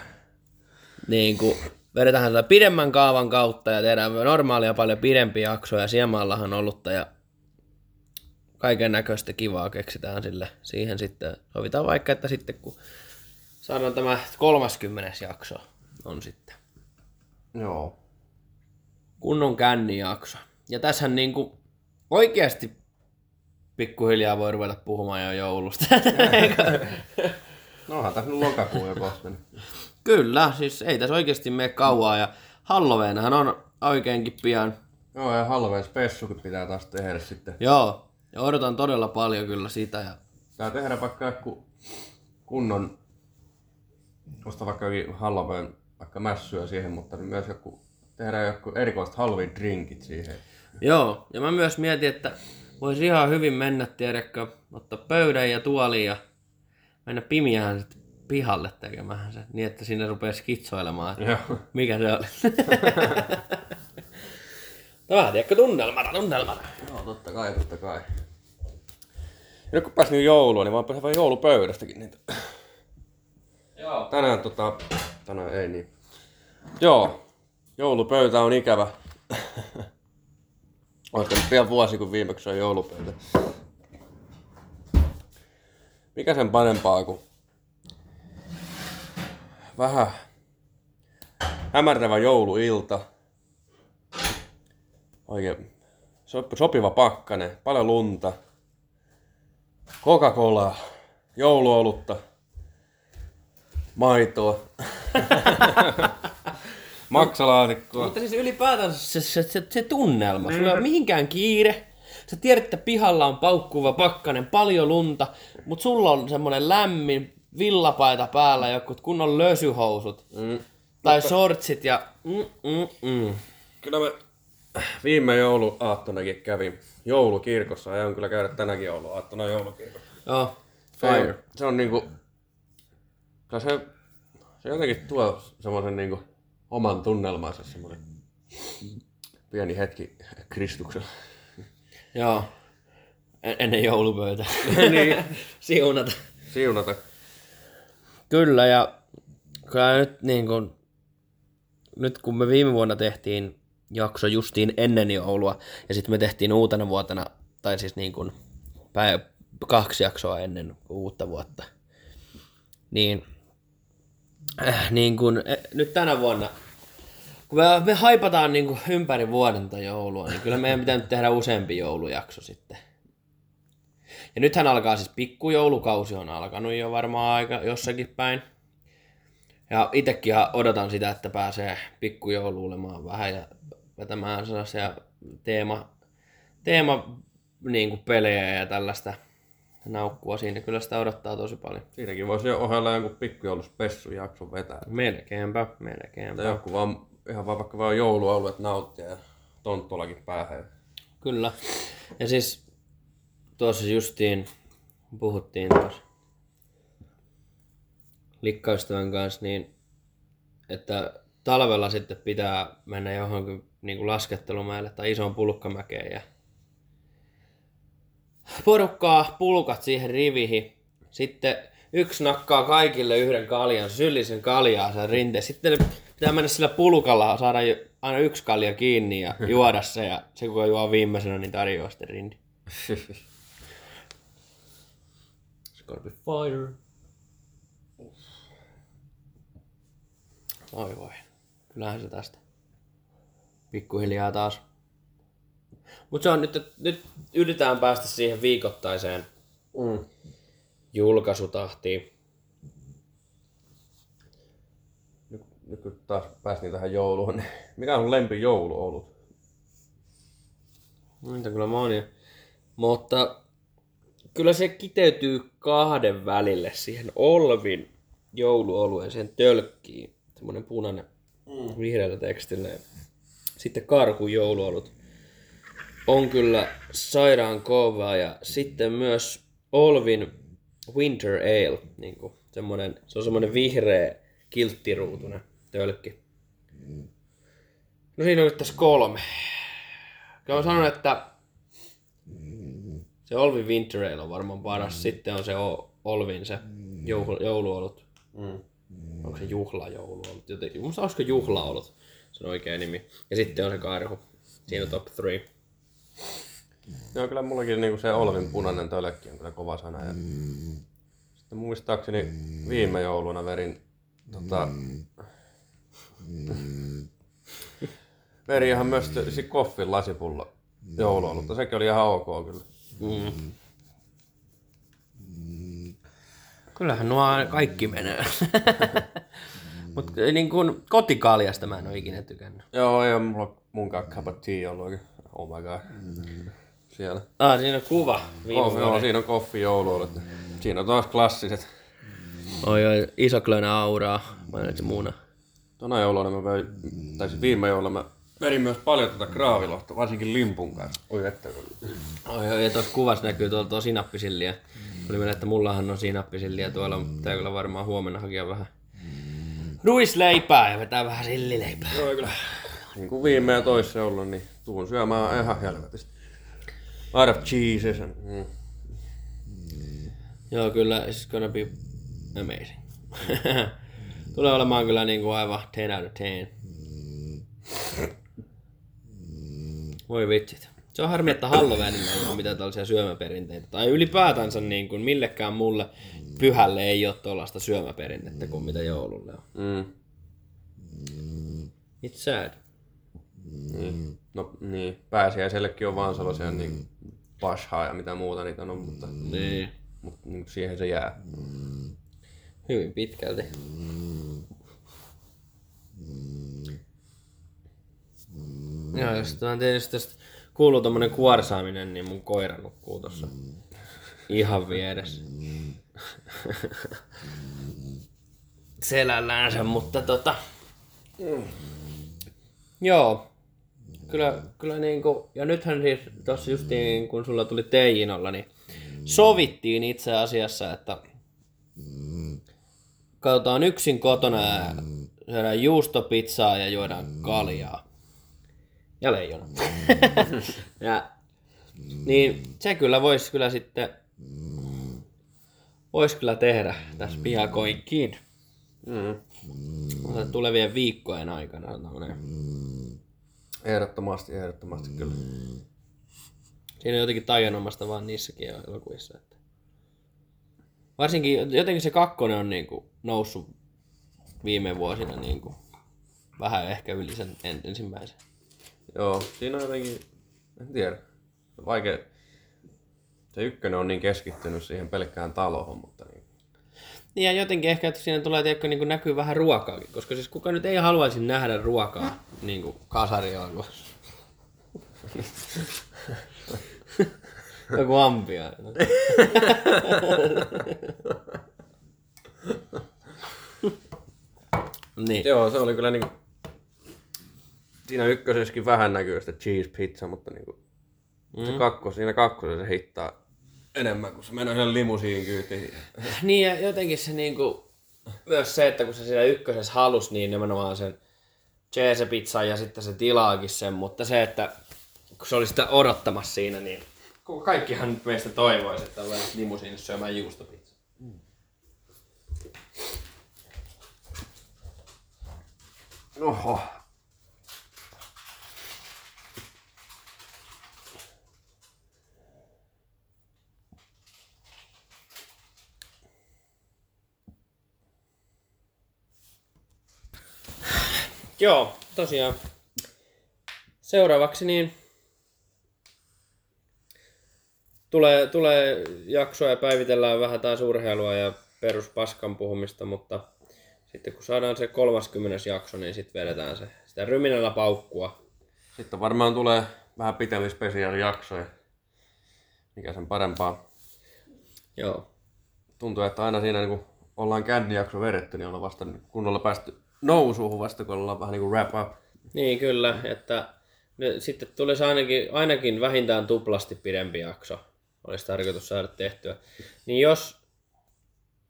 Niin kuin vedetään tätä pidemmän kaavan kautta ja tehdään normaalia paljon pidempiä jaksoja. Siemaallahan on ollutta ja kaiken näköistä kivaa keksitään sille. Siihen sitten sovitaan vaikka, että sitten kun saadaan tämä 30. jakso on sitten Joo. kunnon kännijakso. Ja tässähän niinku oikeasti pikkuhiljaa voi ruveta puhumaan jo joulusta. (laughs) No onhan tässä nyt lokakuu jo kohta. niin. Kyllä, siis ei tässä oikeasti mene kauaa ja Halloweenhan on oikeinkin pian. Joo, ja Halloween spessukin pitää taas tehdä sitten. Joo, ja odotan todella paljon kyllä sitä. Ja... Tää tehdä vaikka joku kunnon, osta vaikka Halloween, vaikka mässyä siihen, mutta myös joku, tehdään joku erikoiset Halloween drinkit siihen. Joo, ja mä myös mietin, että voisi ihan hyvin mennä, tiedätkö, ottaa pöydän ja tuolin ja mennä pimiään sitten pihalle tekemään se, niin että sinne rupeaa skitsoilemaan, että Joo. mikä se oli. (laughs) Tämä, tiedätkö, tunnelmana, tunnelmana. Joo, totta kai, totta kai. Ja nyt kun pääsin nyt joulua, niin vaan pääsin vähän joulupöydästäkin niitä. Joo. Tänään tota, tänään ei niin. Joo, joulupöytä on ikävä. (laughs) Olisiko nyt pian vuosi, kun viimeksi on joulupöytä. Mikä sen parempaa kuin vähän hämärtävä jouluilta. Oikein sop- sopiva pakkanen, paljon lunta, Coca-Colaa, jouluolutta, maitoa, (laughs) maksalaatikkoa. Mutta siis ylipäätään se, se, se, se tunnelma. Sulla ei ole mihinkään kiire. Sä tiedät, että pihalla on paukkuva pakkanen, paljon lunta, mutta sulla on semmonen lämmin villapaita päällä, joku kunnon lösyhousut. Mm. Tai shortsit ja... Mm, mm, mm. Kyllä mä viime jouluaattonakin kävin joulukirkossa. Aion kyllä käydä tänäkin jouluaattona joulukirkossa. Joo. Se, Fire. se on niinku... Se, se jotenkin tuo semmoisen niinku oman tunnelmansa semmoinen pieni hetki Kristuksella. Joo. En, ennen joulupöytä. (laughs) niin. (laughs) Siunata. Siunata. Kyllä, ja kyllä nyt niin kuin, nyt kun me viime vuonna tehtiin jakso justiin ennen joulua, ja sitten me tehtiin uutena vuotena, tai siis niin kuin päivä, kaksi jaksoa ennen uutta vuotta, niin, äh, niin kuin, eh, nyt tänä vuonna, kun me, me haipataan niin kuin ympäri vuoden joulua, niin kyllä meidän pitää nyt tehdä useampi joulujakso sitten. Ja nythän alkaa siis pikkujoulukausi on alkanut jo varmaan aika jossakin päin. Ja itekin odotan sitä, että pääsee pikkujouluilemaan vähän ja vetämään sellaisia teema, teema niin kuin pelejä ja tällaista naukkua siinä. Kyllä sitä odottaa tosi paljon. Siinäkin voisi jo ohella jonkun pikkujouluspessun jakson vetää. Melkeinpä, melkeinpä. Tai joku vaan, ihan vaan vaikka vaan joulualueet nauttia ja tonttulakin päähän. Kyllä. Ja siis tuossa justiin puhuttiin tuossa likkaystävän kanssa, niin että talvella sitten pitää mennä johonkin niin kuin laskettelumäelle tai isoon pulkkamäkeen ja porukkaa pulkat siihen rivihin. Sitten yksi nakkaa kaikille yhden kaljan, syllisen kaljaa sen rinteen. Sitten pitää mennä sillä pulkalla saada aina yksi kalja kiinni ja (laughs) juoda se. Ja se kuka juo viimeisenä, niin tarjoaa sitten rindi. (laughs) It's gonna be fire. Oi voi. Kyllähän se tästä. Pikkuhiljaa taas. Mutta se on nyt, nyt yritetään päästä siihen viikoittaiseen Mm. julkaisutahtiin. Nyt, nyt kun taas päästiin tähän jouluun, niin mikä on lempi jouluolut? Niitä kyllä monia. Mutta kyllä se kiteytyy kahden välille siihen Olvin jouluolueen, siihen tölkkiin. Semmoinen punainen mm. vihreällä tekstillä. Sitten karhun jouluolut on kyllä sairaan kovaa ja sitten myös Olvin Winter Ale, niin kuin semmoinen, se on semmoinen vihreä kilttiruutunen tölkki. No siinä on nyt tässä kolme. Kyllä mä sanon, että se Olvin Winter Ale on varmaan paras. Sitten on se Olvin se joulu, jouluolut. Mm. Onko se juhlajouluolut? Jotenkin. Musta olisiko juhlaolut se on oikea nimi. Ja sitten on se karhu. Siinä on top 3. Joo, kyllä mullakin niinku se Olvin punainen tölkki on kyllä kova sana. Ja... Sitten muistaakseni viime jouluna verin tota... Verin ihan myös si koffin lasipullo jouluolutta. Sekin oli ihan ok kyllä. Mm. Kyllähän nuo kaikki menee. Mutta niin kuin kotikaljasta mä en ole ikinä tykännyt. Joo, ei ole mulla munkaan cup of tea ollut oikein. Oh my god. Siellä. Ah, siinä on kuva. Viime Oh, joo, siinä on koffi joulu. Että siinä on taas klassiset. Oi, oi, iso klönä auraa. Mainitsin muuna. Tona jouluna mä vein, tai siis viime jouluna mä vedin myös paljon tätä graavilohta, varsinkin limpun kanssa. Oi että Oi, oi, ja tuossa kuvassa näkyy tuolla tuo sinappisilliä. Oli meillä, että mullahan on sinappisilliä tuolla, mutta pitää kyllä varmaan huomenna hakea vähän ruisleipää ja vetää vähän sillileipää. Joo, kyllä. Niin kuin viime ja toissa jouluna, niin tuun syömään ihan helvetistä. Out of cheeses. and- Mm. Joo, kyllä, it's gonna be amazing. (laughs) Tulee olemaan kyllä niinku aivan 10 out of 10. Voi vitsit. Se on harmi, että Halloweenilla ei ole mitään tällaisia syömäperinteitä. Tai ylipäätänsä niin kuin millekään mulle pyhälle ei ole tuollaista syömäperinnettä kuin mitä joululle on. Mm. It's sad. Niin. No niin, pääsiäisellekin on vaan sellaisia niin pashaa ja mitä muuta niitä on, mutta, Niin. mutta niin siihen se jää. Hyvin pitkälti. Joo, jos tämän tietysti tästä kuuluu tommonen kuorsaaminen, niin mun koira nukkuu tossa ihan vieressä. Selällänsä, mutta tota... Joo. Kyllä, kyllä niinku, ja nythän siis tossa justiin kun sulla tuli teijinolla, niin sovittiin itse asiassa, että katsotaan yksin kotona ja syödään juustopizzaa ja juodaan kaljaa. Ja leijona. (laughs) ja, niin se kyllä voisi kyllä sitten, voisi kyllä tehdä tässä piakoinkin. Mm. Tulevien viikkojen aikana. sanotaan näin. Ehdottomasti, ehdottomasti kyllä. Siinä on jotenkin taianomasta vaan niissäkin elokuvissa. Että. Varsinkin jotenkin se kakkonen on niinku noussut viime vuosina niinku vähän ehkä yli sen en- ensimmäisen. Joo, siinä on jotenkin, en tiedä, vaikea. Se ykkönen on niin keskittynyt siihen pelkkään taloon, mutta niin. Ja jotenkin ehkä, että siinä tulee tiedätkö, niin näkyy vähän ruokaakin, koska siis kuka nyt ei haluaisi nähdä ruokaa niin kuin kasarielokuvassa. (laughs) Joku ampia. (laughs) niin. Joo, se oli kyllä niinku... Siinä ykkösessäkin vähän näkyy sitä cheese pizza, mutta niinku... Mm. Se kakkos, siinä kakkosessa se hittaa enemmän, kun se menee sen limusiin kyytiin. Niin ja jotenkin se niinku, myös se, että kun se siinä ykkösessä halus, niin nimenomaan sen cheese pizza ja sitten se tilaakin sen, mutta se, että kun se oli sitä odottamassa siinä, niin koko kaikkihan nyt meistä toivoisi, että ollaan limusiinissa syömään juustopizza. Oho. Joo, tosiaan. Seuraavaksi niin tulee, tulee jaksoa ja päivitellään vähän taas urheilua ja peruspaskan puhumista, mutta sitten kun saadaan se 30. jakso, niin sitten vedetään se sitä ryminällä paukkua. Sitten varmaan tulee vähän pitempi spesiaalijaksoja. Mikä sen parempaa. Joo. Tuntuu, että aina siinä niin kun ollaan kännijakso vedetty, niin ollaan vasta kunnolla päästy nousuun vasta, kun ollaan vähän niin kuin wrap up. Niin kyllä, että ne, sitten tulisi ainakin, ainakin vähintään tuplasti pidempi jakso. Olisi tarkoitus saada tehtyä. Niin jos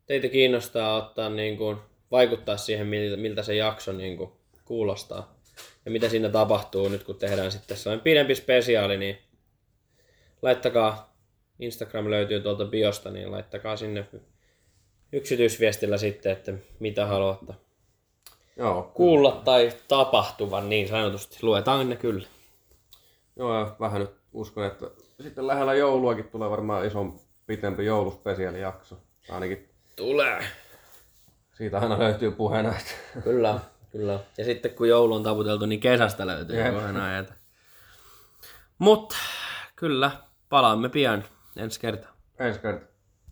teitä kiinnostaa ottaa niin kuin, vaikuttaa siihen, miltä, miltä se jakso niin kuin, kuulostaa ja mitä siinä tapahtuu nyt, kun tehdään sitten sellainen pidempi spesiaali, niin laittakaa, Instagram löytyy tuolta biosta, niin laittakaa sinne yksityisviestillä sitten, että mitä haluatte Joo, kuulla tai tapahtuvan niin sanotusti. Luetaan ne kyllä. Joo, ja vähän nyt uskon, että sitten lähellä jouluakin tulee varmaan ison pitempi jouluspesiaalijakso. Ainakin Tulee. siitä aina löytyy puheena, että Kyllä, kyllä. Ja sitten kun joulu on taputeltu, niin kesästä löytyy Jep. kohdana ajata. Mut kyllä, palaamme pian ensi kertaa. ensi kertaa.